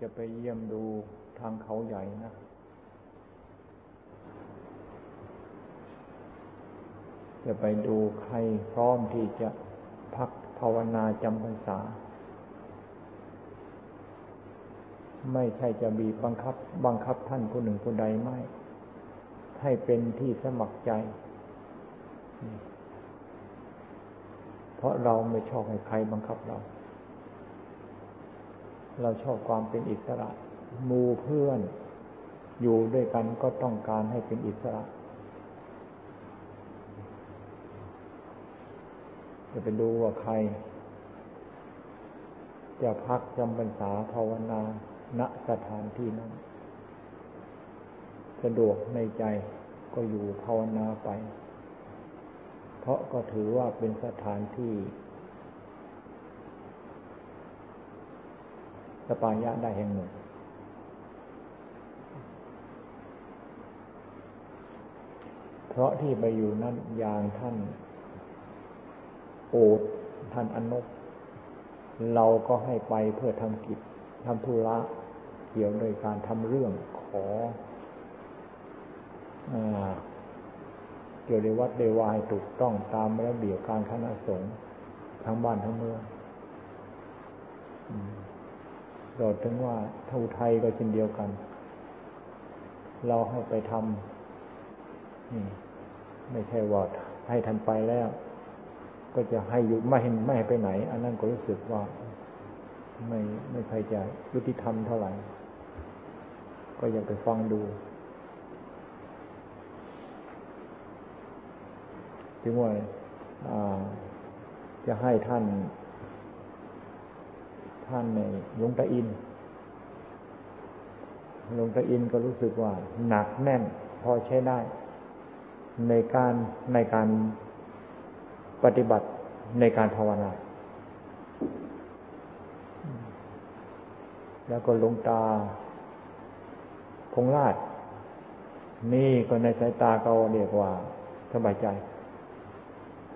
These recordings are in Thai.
จะไปเยี่ยมดูทางเขาใหญ่นะ จะไปดูใครพร้อมที่จะพักภาวนาจำพรรษา ไม่ใช่จะบีบบังคับ บังคับท่านผู้หนึ่งผู้ใดไม่ ให้เป็นที่สมัครใจ เพราะเราไม่ชอบให้ใครบังคับเรา เราชอบความเป็นอิสระมูเพื่อน อยู่ด้วยกันก็ต้องการให้เป็นอิสระ จะไปดูว่าใคร จะพักจำพรรษาภาวนาณสถานที่นั้น สะดวกในใจก็อยู่ภาวนาไป เพราะก็ถือว่าเป็นสถานที่ สปายะได้แห่งหนึ่งเพราะที่ไปอยู่นั่นอย่างท่านโอดท่านอนก เราก็ให้ไปเพื่อทำกิจทำธุระเกี่ยวโดยการทำเรื่องขออเกี่ยวในวัดเดวายถูกต้องตามระเบียบการคณะสงฆ์ทั้งบ้านทั้งเมือง โดดถึงว่าเท่าไทยก็เช่นเดียวกัน เราให้ไปทำนี่ไม่ใช่ว่าให้ทันไปแล้ว ก็จะให้อยู่ไม่ให้ไม่ไปไหน อันนั้นก็รู้สึกว่าไม่ไม่ใครจะยุติธรรมเท่าไหร่ ก็อยากไปฟังดูจึงว่าจะให้ท่าน ท่านในหลวงตาอินหลวงตาอินก็รู้สึกว่า หนักแน่นพอใช้ได้ ในการในการปฏิบัติในการภาวนา แล้วก็หลวงตาพงราช นี่ก็ในสายตาเขาเรียกว่าสบายใจ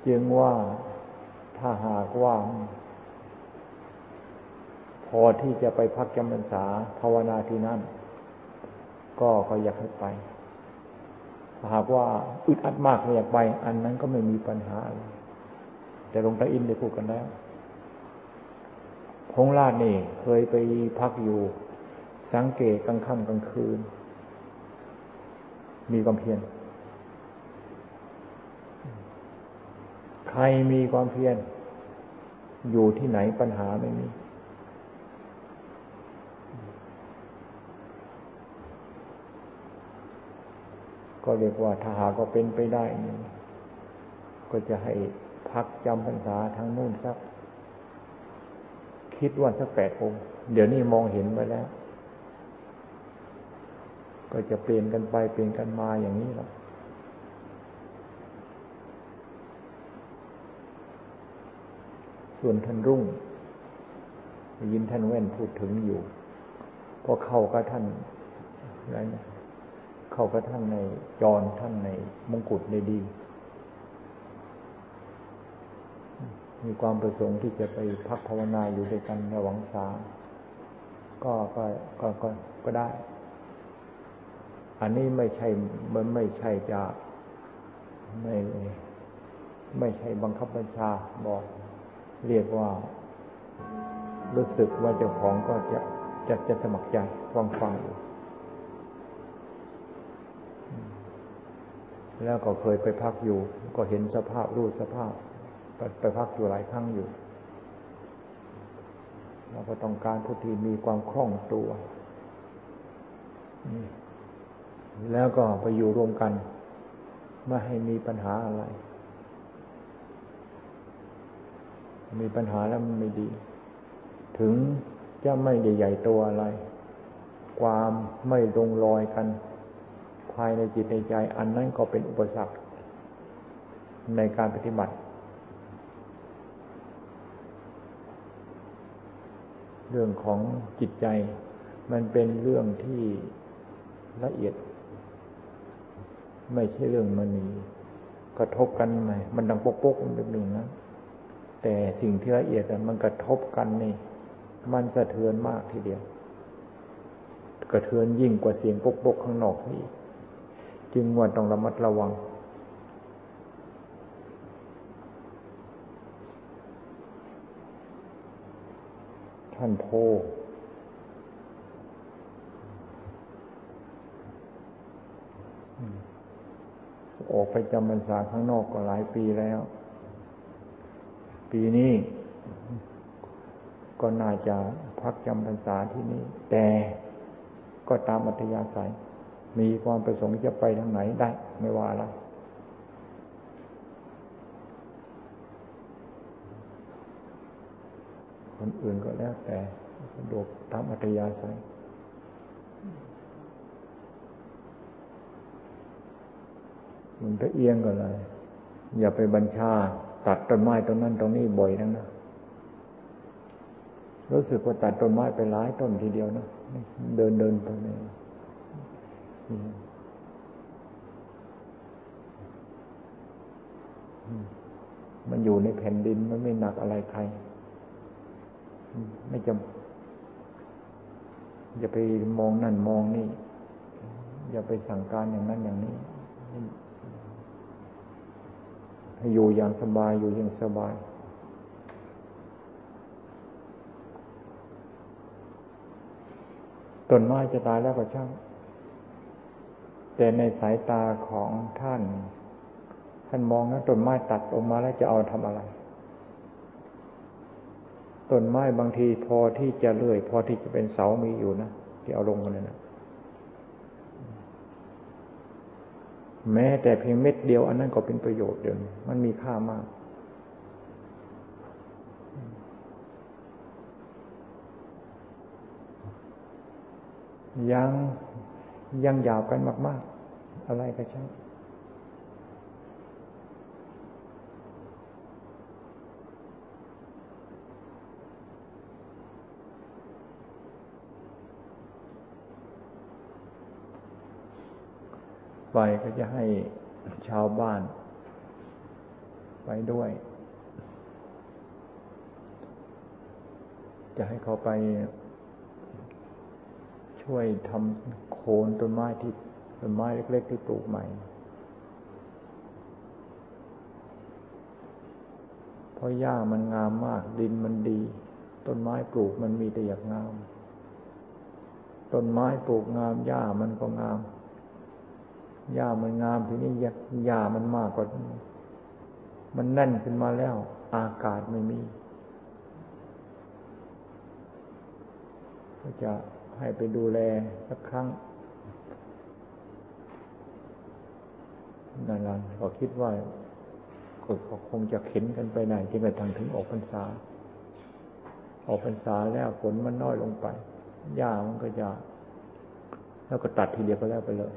จึงว่าถ้าหากว่า อที่จะไปพักจำพรรษาภาวนาที่นั่น ก็ก็อยากให้ไปหากว่าอึดอัดมากไม่อยากไป อันนั้นก็ไม่มีปัญหาแต่หลวงตาอินได้พูดกันแล้วพงราชนี่เคยไปพักอยู่ สังเกตกลางค่ำกลางคืน มีความเพียรใครมีความเพียรอยู่ที่ไหนปัญหาไม่มี ก็เรียกว่าถ้าหาก็เป็นไปได้ก็จะให้พักจำพรรษาทางนู่นสัก คิดว่าสักแปดองค์ เดี๋ยวนี้มองเห็นไปแล้ว ก็จะเปลี่ยนกันไปเปลี่ยนกันมาอย่างนี้แหละส่วนท่านรุ่งยินท่านแว่นพูดถึงอยู่พอเข้ากับท่านอะไรนะ เข้ากับท่านในจรท่านในมงกุฎในดี มีความประสงค์ที่จะไปพักภาวนาอยู่ด้วยกันระหวังสาก็ก็ก็ก็ก็ได้ อันนี้ไม่ใช่มันไม่ใช่จะไม่ไม่ใช่บังคับบัญชาบอก เรียกว่ารู้สึกว่าเจ้าของก็จะจะจะสมัครใจฟังฟังอยู่ แล้วก็เคยไปพักอยู่ ก็เห็นสภาพรูปสภาพไปพักอยู่หลายครั้งอยู่เราก็ต้องการผู้ที่มีความคล่องตัวแล้วก็ไปอยู่รวมกัน ไม่ให้มีปัญหาอะไร มีปัญหาแล้วมันไม่ดี ถึงจะไม่ใหญ่ๆตัวอะไร ความไม่ลงรอยกัน ภายในจิตในใจ อันนั้นก็เป็นอุปสรรคในการปฏิบัติ เรื่องของจิตใจมันเป็นเรื่องที่ละเอียด ไม่ใช่เรื่องมันมีกระทบกันไหมมันดังปกปกหนึ่งนะแต่สิ่งที่ละเอียดมันกระทบกันนี่ มันสะเทือนมากทีเดียว กระเทือนยิ่งกว่าเสียงปกปกข้างนอกนี่ จึงว่าต้องระมัดระวัง ท่านโพออกไปจำพรรษาข้างนอกก็หลายปีแล้ว ปีนี้ก็น่าจะพักจำพรรษาที่นี่ แต่ก็ตามอัธยาศัย มีความประสงค์จะไปทางไหนได้ ไม่ว่าอะไรคนอื่นก็แล้วแต่สะดวกตามอัธยาศัยมันก็เอียงก็เลย อย่าไปบัญชา ตัดต้นไม้ต้นนั้นตรงนี้บ่อยนังนะรู้สึกว่าตัดต้นไม้ไปหลายต้นทีเดียวนะ เดินเดินไปเลย มันอยู่ในแผ่นดินมันไม่หนักอะไรใคร ไม่จำอย่าไปมองนั่นมองนี่ อย่าไปสั่งการอย่างนั้นอย่างนี้ให้อยู่อย่างสบายอยู่อย่างสบายต้นไม้จะตายแล้วก็ช่าง แต่ในสายตาของท่าน ท่านมองนะต้นไม้ตัดออกมาแล้วจะเอาทำอะไรต้นไม้บางทีพอที่จะเลื่อย พอที่จะเป็นเสามีอยู่นะที่เอาลงมาเนี่ยนะแม้แต่เพียงเม็ดเดียวอันนั้นก็เป็นประโยชน์เดียวมันมีค่ามาก ยัง ยังยาวกันมาก ๆ อะไรก็ช่างไปก็จะให้ชาวบ้าน ไปด้วย จะให้เขาไป ช่วยทำโคนต้นไม้ที่ต้นไม้เล็กๆที่ปลูกใหม่ เพราะหญ้ามันงามมาก ดินมันดี ต้นไม้ปลูกมันมีแต่อยากงาม ต้นไม้ปลูกงามหญ้ามันก็งามหญ้ามันงามทีนี้หญ้ามันมากกว่ามันแน่นขึ้นมาแล้ว อากาศไม่มี ก็จะ ให้ไปดูแลสักครั้งนั่นแหละก็คิดว่าก็คงจะเข็นกันไปไหนจนกระทั่งถึงออกพรรษา ออกพรรษาแล้วฝนมันน้อยลงไปหญ้ามันก็จะแล้วก็ตัดทีเดียวก็แล้วไปเลย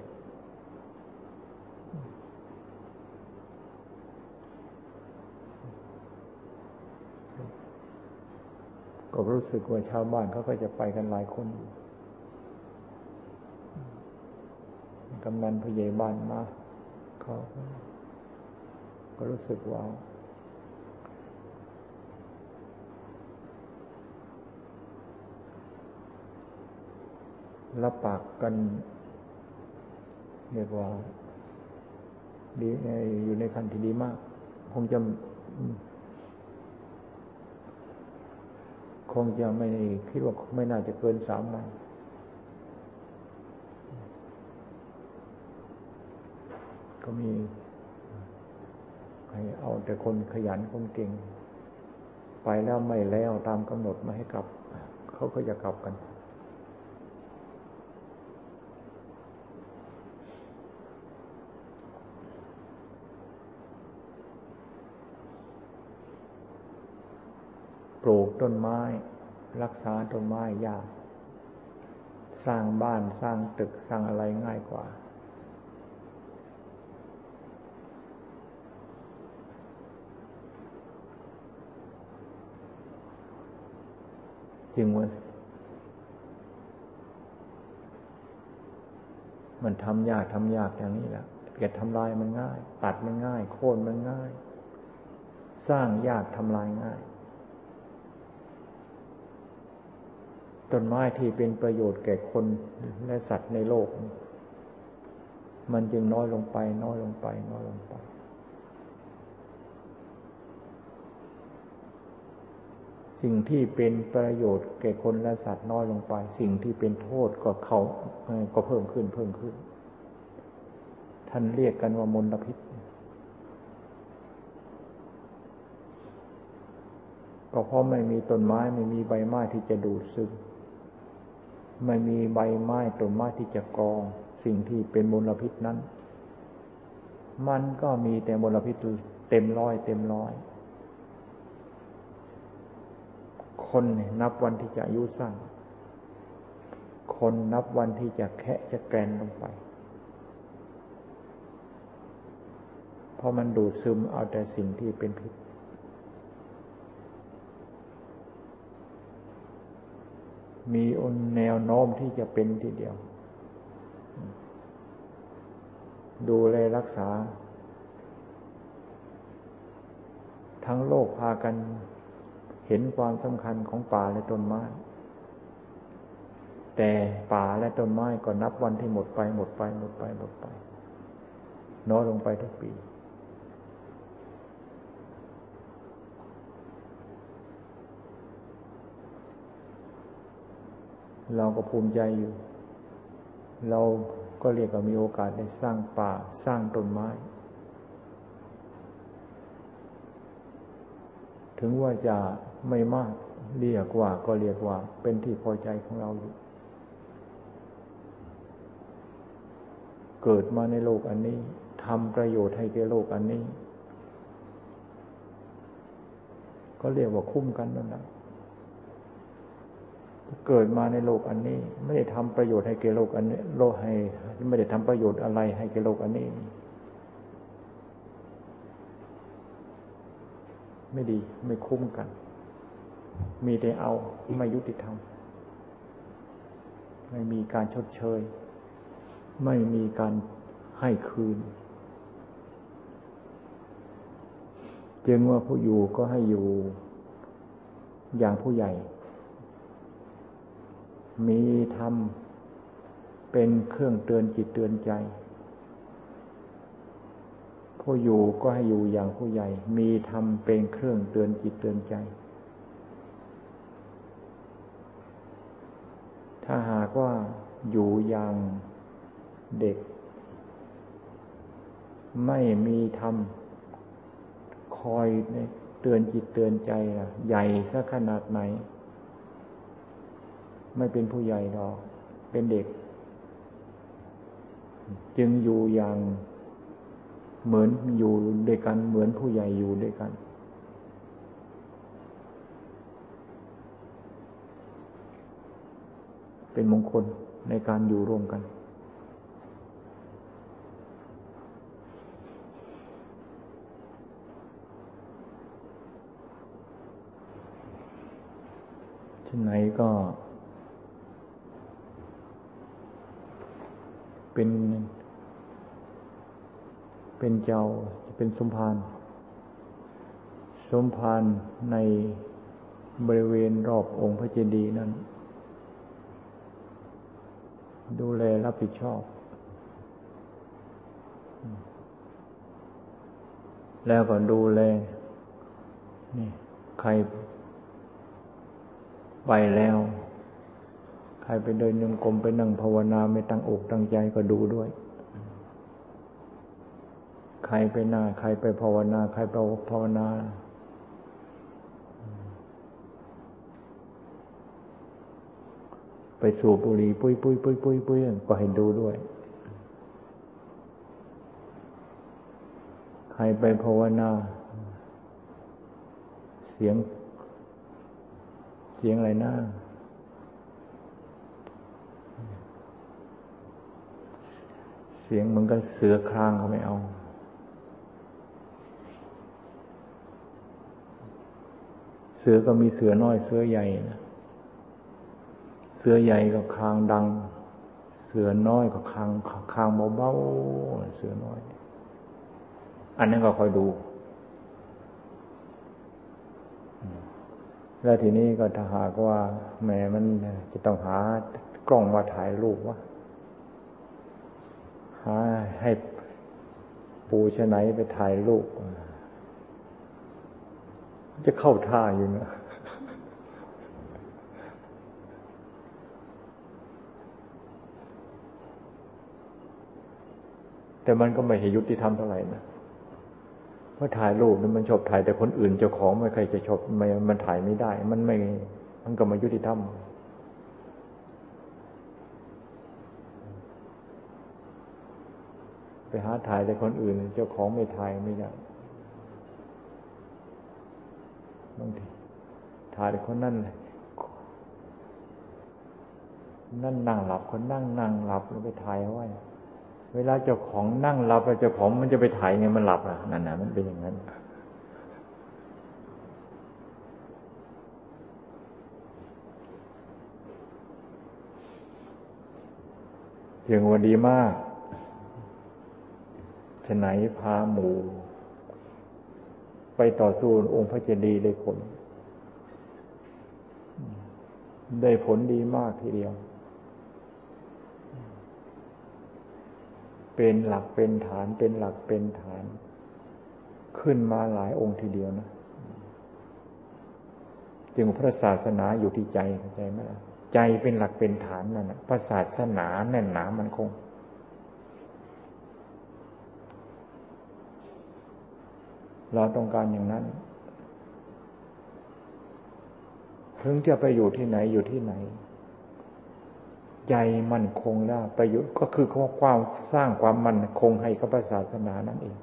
ก็รู้สึกว่าชาวบ้านเขาก็จะไปกันหลายคน กำนันผู้ใหญ่บ้านมาเขาก็รู้สึกว่ารับปากกันเรียกว่าดีอยู่ในคันที่ดีมาก คงจะคงจะไม่คิดว่าไม่น่าจะเกินสามวัน ก็มีให้เอาแต่คนขยันคนเก่ง ไปแล้วไม่แล้วตามกำหนดมาให้กลับ เขาก็จะกลับกัน ปลูกต้นไม้ รักษาต้นไม้ยาก สร้างบ้านสร้างตึกสร้างอะไรง่ายกว่า จริงมันมันทำยากทำยากอย่างนี้แหละเกิดทำลายมันง่าย ตัดมันง่าย โค่นมันง่าย สร้างยากทำลายง่ายต้นไม้ที่เป็นประโยชน์แก่คนและสัตว์ในโลก มันจึงน้อยลงไป น้อยลงไป น้อยลงไป สิ่งที่เป็นประโยชน์แก่คนและสัตว์น้อยลงไป สิ่งที่เป็นโทษก็เขาก็เพิ่มขึ้นเพิ่มขึ้น ท่านเรียกกันว่ามลพิษ ก็เพราะไม่มีต้นไม้ไม่มีใบไม้ที่จะดูดซึมไม่มีใบไม้ต้นไม้ที่จะกองสิ่งที่เป็นมลพิษนั้น มันก็มีแต่มลพิษเต็มร้อยเต็มร้อย คนนับวันที่จะอายุสั้น คนนับวันที่จะแคะจะแกรนลงไป เพราะมันดูดซึมเอาแต่สิ่งที่เป็นพิษ มีอนแนวโน้มที่จะเป็นทีเดียว ดูแลรักษา ทั้งโลกพากัน เห็นความสำคัญของป่าและต้นไม้ แต่ป่าและต้นไม้ก็นับวันที่หมดไปหมดไปหมดไปหมดไป น้อยลงไปทุกปี เราก็ภูมิใจอยู่ เราก็เรียกว่ามีโอกาสได้สร้างป่าสร้างต้นไม้ ถึงว่าจะ ไม่มาก เรียกว่าก็เรียกว่า เป็นที่พอใจของเราอยู่ เกิดมาในโลกอันนี้ทำประโยชน์ให้แก่โลกอันนี้ ก็เรียกว่าคุ้มกันนั่นแหละเกิดมาในโลกอันนี้ ไม่ได้ทำประโยชน์ให้แก่โลกอันนี้โลกให้ ไม่ได้ทำประโยชน์อะไรให้แก่โลกอันนี้ ไม่ดีไม่คุ้มกัน มีแต่เอาไม่ยุติธรรม ไม่มีการชดเชย ไม่มีการให้คืนจึงว่าผู้อยู่ก็ให้อยู่อย่างผู้ใหญ่ มีธรรมเป็นเครื่องเตือนจิตเตือนใจ ผู้อยู่ก็ให้อยู่อย่างผู้ใหญ่ มีธรรมเป็นเครื่องเตือนจิตเตือนใจ ถ้าหากว่าอยู่อย่างเด็ก ไม่มีธรรม คอยเตือนจิตเตือนใจใหญ่สักขนาดไหน ไม่เป็นผู้ใหญ่หรอก เป็นเด็ก จึงอยู่อย่างเหมือนอยู่ด้วยกัน เหมือนผู้ใหญ่อยู่ด้วยกัน เป็นมงคลในการอยู่ร่วมกันที่ไหนก็ เป็น เป็นเจ้าเป็นสมภารสมภารในบริเวณรอบองค์พระเจดีย์นั้น ดูแลรับผิดชอบ แล้วก็ดูแล นี่ ใครไปแล้ว ใครไปเดินยมกลมไปนั่งภาวนาไม่ตั้งอกตั้งใจก็ดูด้วย ใครไปหน้า ใครไปภาวนา ใครไปภาวนา ไปสูบบุหรี่ปุ้ยปุ้ยปุ้ยปุ้ยปุ้ยก็ให้ดูด้วย ใครไปภาวนา เสียง เสียงอะไรนะเสียงเหมือนกับเสือครางเขาไม่เอาเสือก็มีเสือน้อยเสือใหญ่นะ สือใหญ่ก็คางดัง เสือน้อยก็คางคางเบาๆเสือน้อย อันนั้นก็คอยดู แล้วทีนี้ก็ถ้าหากว่าแหมมันจะต้องหากล้องมาถ่ายรูปวะหาให้ปูชะไหนไปถ่ายรูปจะเข้าท่าอยู่นะ แต่มันก็ไม่ใช่ยุติธรรมเท่าไหร่นะเพราะถ่ายรูปมันชอบถ่ายแต่คนอื่นเจ้าของไม่ใครจะชอบมมันถ่ายไม่ได้ มันไม่ มันก็ไมายุติธรรมไปหาถ่ายแต่คนอื่น เจ้าของไม่ถ่ายไม่ได้บางทีถ่ายแต่คนนั่นนั่นนั่งหลับคนนั่งนั่งหลับแล้วไปถ่ายเอาไว้ เวลาเจ้าของนั่งหลับแล้วเจ้าของมันจะไปถ่ายไงมันหลับอะนั่นนะมันเป็นอย่างนั้นเพียงวันดีมากฉไหนพาหมูไปต่อสู้องค์พระเจดีย์ได้ผล ได้ผลดีมากทีเดียว เป็นหลักเป็นฐาน เป็นหลักเป็นฐาน ขึ้นมาหลายองค์ทีเดียวนะ จึงพระศาสนาอยู่ที่ใจเข้าใจไหมใจเป็นหลักเป็นฐานนั่นนะพระศาสนาแน่นหนามันคง เราต้องการอย่างนั้น ถึงจะไปอยู่ที่ไหนอยู่ที่ไหน ใจมั่นคงแล้วประโยชน์ก็คือความสร้างความมั่นคงให้กับศาสนานั่นเอง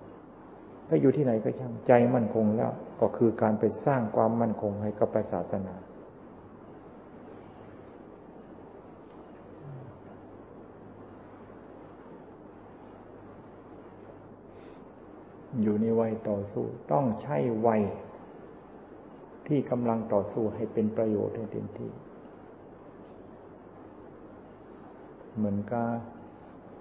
ถ้าอยู่ที่ไหนก็ช่างใจมั่นคงแล้ว ก็คือการไปสร้างความมั่นคงให้กับศาสนาอยู่ในวัยต่อสู้ต้องใช้วัยที่กำลังต่อสู้ให้เป็นประโยชน์ให้เต็มที่ เหมือนกับ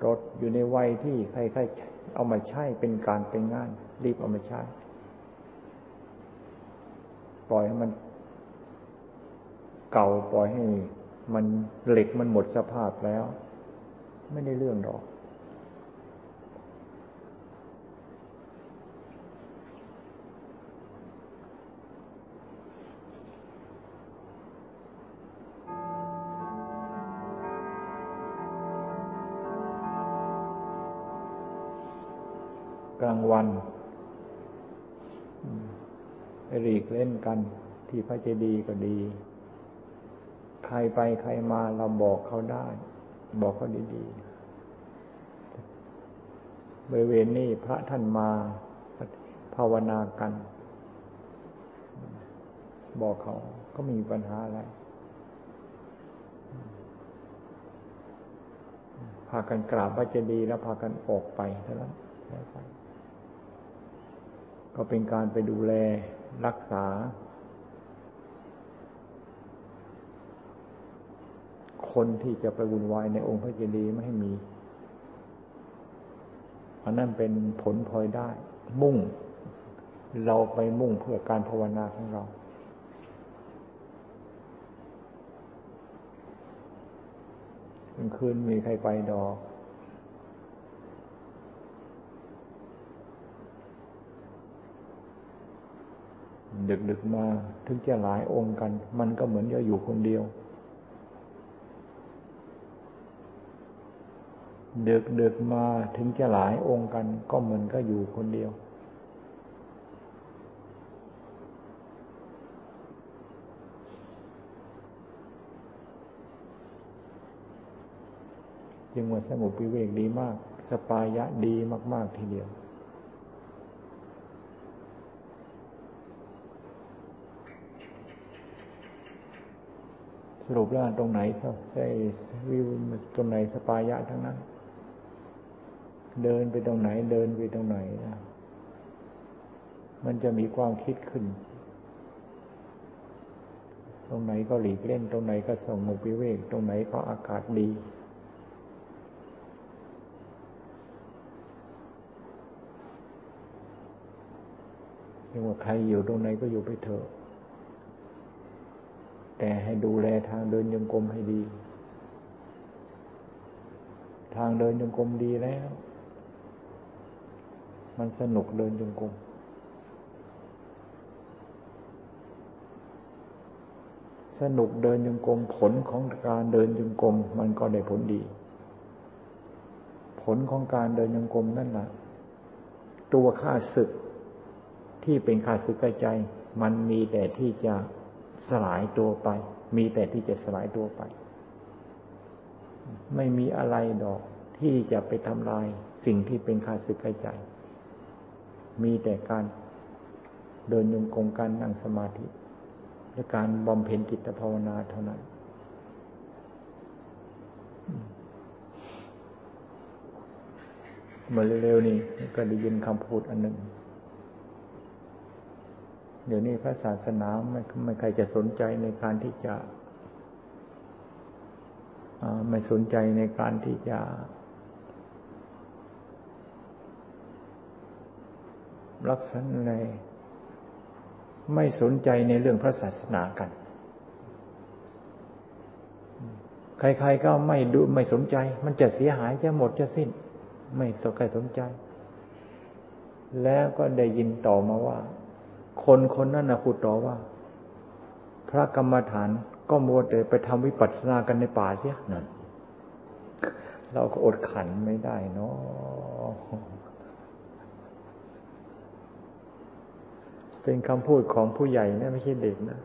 รถอยู่ในวัยที่ใครๆเอามาใช้เป็นการเป็นงาน รีบเอามาใช้ ปล่อยให้มันเก่าปล่อยให้ มันเหล็กมันหมดสภาพแล้ว ไม่ได้เรื่องหรอกางวันรีกเล่นกัน ที่พระเจดีย์ก็ดี ใครไปใครมาเราบอกเขาได้ บอกเขาดีๆบริเวณนี้พระท่านมาภาวนากัน บอกเขาก็มีปัญหาอะไรพากันกราบพระเจดีย์แล้วพากันออกไปเท่านั้น ก็เป็นการไปดูแลรักษา คนที่จะไปวุ่นวายในองค์พระเจดีย์ไม่ให้มี อันนั้นเป็นผลพลอยได้ มุ่ง เราไปมุ่งเพื่อการภาวนาของเรากลางคืนมีใครไปดอก ดึกดึกมาถึงจะหลายองค์กัน มันก็เหมือนจะอยู่คนเดียว ดึกดึกมาถึงจะหลายองค์กัน ก็เหมือนก็อยู่คนเดียว จึงว่าสงบวิเวกดีมาก สปายะดีมาก ๆ ทีเดียว สรุปแล้วตรงไหนใช่วิวตรงไหนสปายะทั้งนั้น เดินไปตรงไหน เดินไปตรงไหนนะมันจะมีความคิดขึ้น ตรงไหนก็หลีกเล่น ตรงไหนก็ส่งมุปิเวก ตรงไหนก็อากาศดีเรียกว่าใครอยู่ตรงไหนก็อยู่ไปเถอะ แต่ให้ดูแลทางเดินยงกรมให้ดี ทางเดินยงกรมดีแล้ว มันสนุกเดินยงกรมสนุกเดินยงกรมผลของการเดินยงกรมมันก็ได้ผลดี ผลของการเดินยงกรมนั่นแหละตัวข้าศึกที่เป็นข้าศึกใจ มันมีแต่ที่จะ สลายตัวไป มีแต่ที่จะสลายตัวไป ไม่มีอะไรดอกที่จะไปทำลายสิ่งที่เป็นขาศึกใจ มีแต่การเดินยงกรมการนั่งสมาธิ และการบำเพ็ญจิตภาวนาเท่านั้น เมื่อเร็วๆนี้ก็ได้ยินคำพูดอันหนึ่ง เดี๋ยวนี้พระศาสนาไม่ไม่ใครจะสนใจในการที่จะไม่สนใจในการที่จะรักษาในไม่สนใจในเรื่องพระศาสนากัน ใครๆก็ไม่ดูไม่สนใจ มันจะเสียหายจะหมดจะสิ้น ไม่สนใครสนใจ แล้วก็ได้ยินต่อมาว่า คนคนนั้นนะพูดต่อว่า พระกรรมฐานก็มัวแต่ไปทำวิปัสสนากันในป่าเสียนั่นเราก็อดขันไม่ได้เนาะเป็นคำพูดของผู้ใหญ่นะไม่ใช่เด็กนะ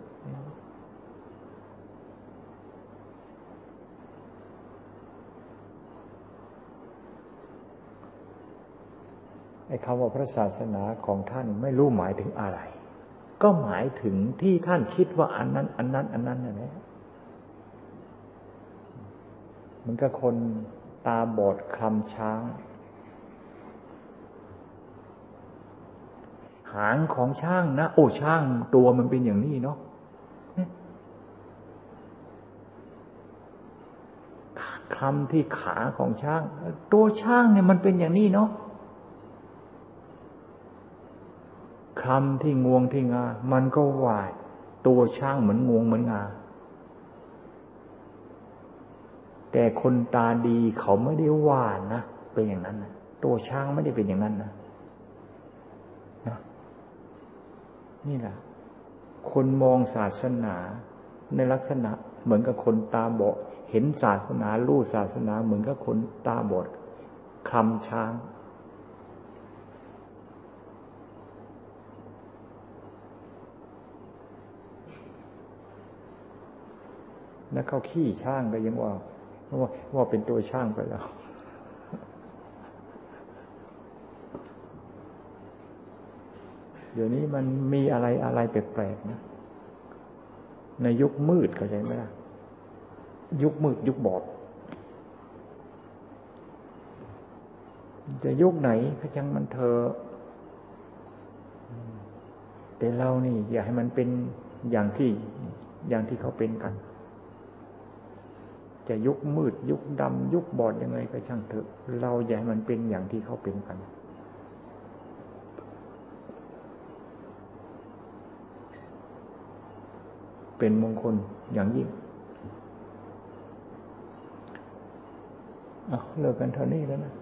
ไอ้คำว่าพระศาสนาของท่านไม่รู้หมายถึงอะไร ก็หมายถึงที่ท่านคิดว่าอันนั้น อันนั้น อันนั้นน่ะนะมันก็คนตาบอดคลำช้าง หางของช่างนะ โอ้ช่างตัวมันเป็นอย่างนี้เนาะคำที่ขาของช่าง ตัวช่างเนี่ยมันเป็นอย่างนี้เนาะ คำที่งวงที่งา มันก็วาย ตัวช่างเหมือนงวงเหมือนงา แต่คนตาดีเขาไม่ได้ว่านะเป็นอย่างนั้นนะตัวช่างไม่ได้เป็นอย่างนั้นนะนี่แหละคนมองศาสนาในลักษณะเหมือนกับคนตาบอดเห็นศาสนารู้ศาสนาเหมือนกับคนตาบอดคำช้าง แล้วเขาขี้ช่างก็ยังว่าว่าว่าเป็นตัวช่างไปแล้วเดี๋ยวนี้มันมีอะไรอะไรแปลกๆนะในยุคมืดเข้าใจไหมล่ะยุคมืดยุคบอด จะยุคไหนก็ช่างมันเธอแต่เรานี่ อย่าให้มันเป็นอย่างที่อย่างที่เขาเป็นกัน จะยุคมืด ยุคดำยุคบอดยังไงก็ช่างเถอะ เราอย่าให้มันเป็นอย่างที่เขาเป็นกัน เป็นมงคลอย่างยิ่งเลิกกันเท่านี้แล้วนะ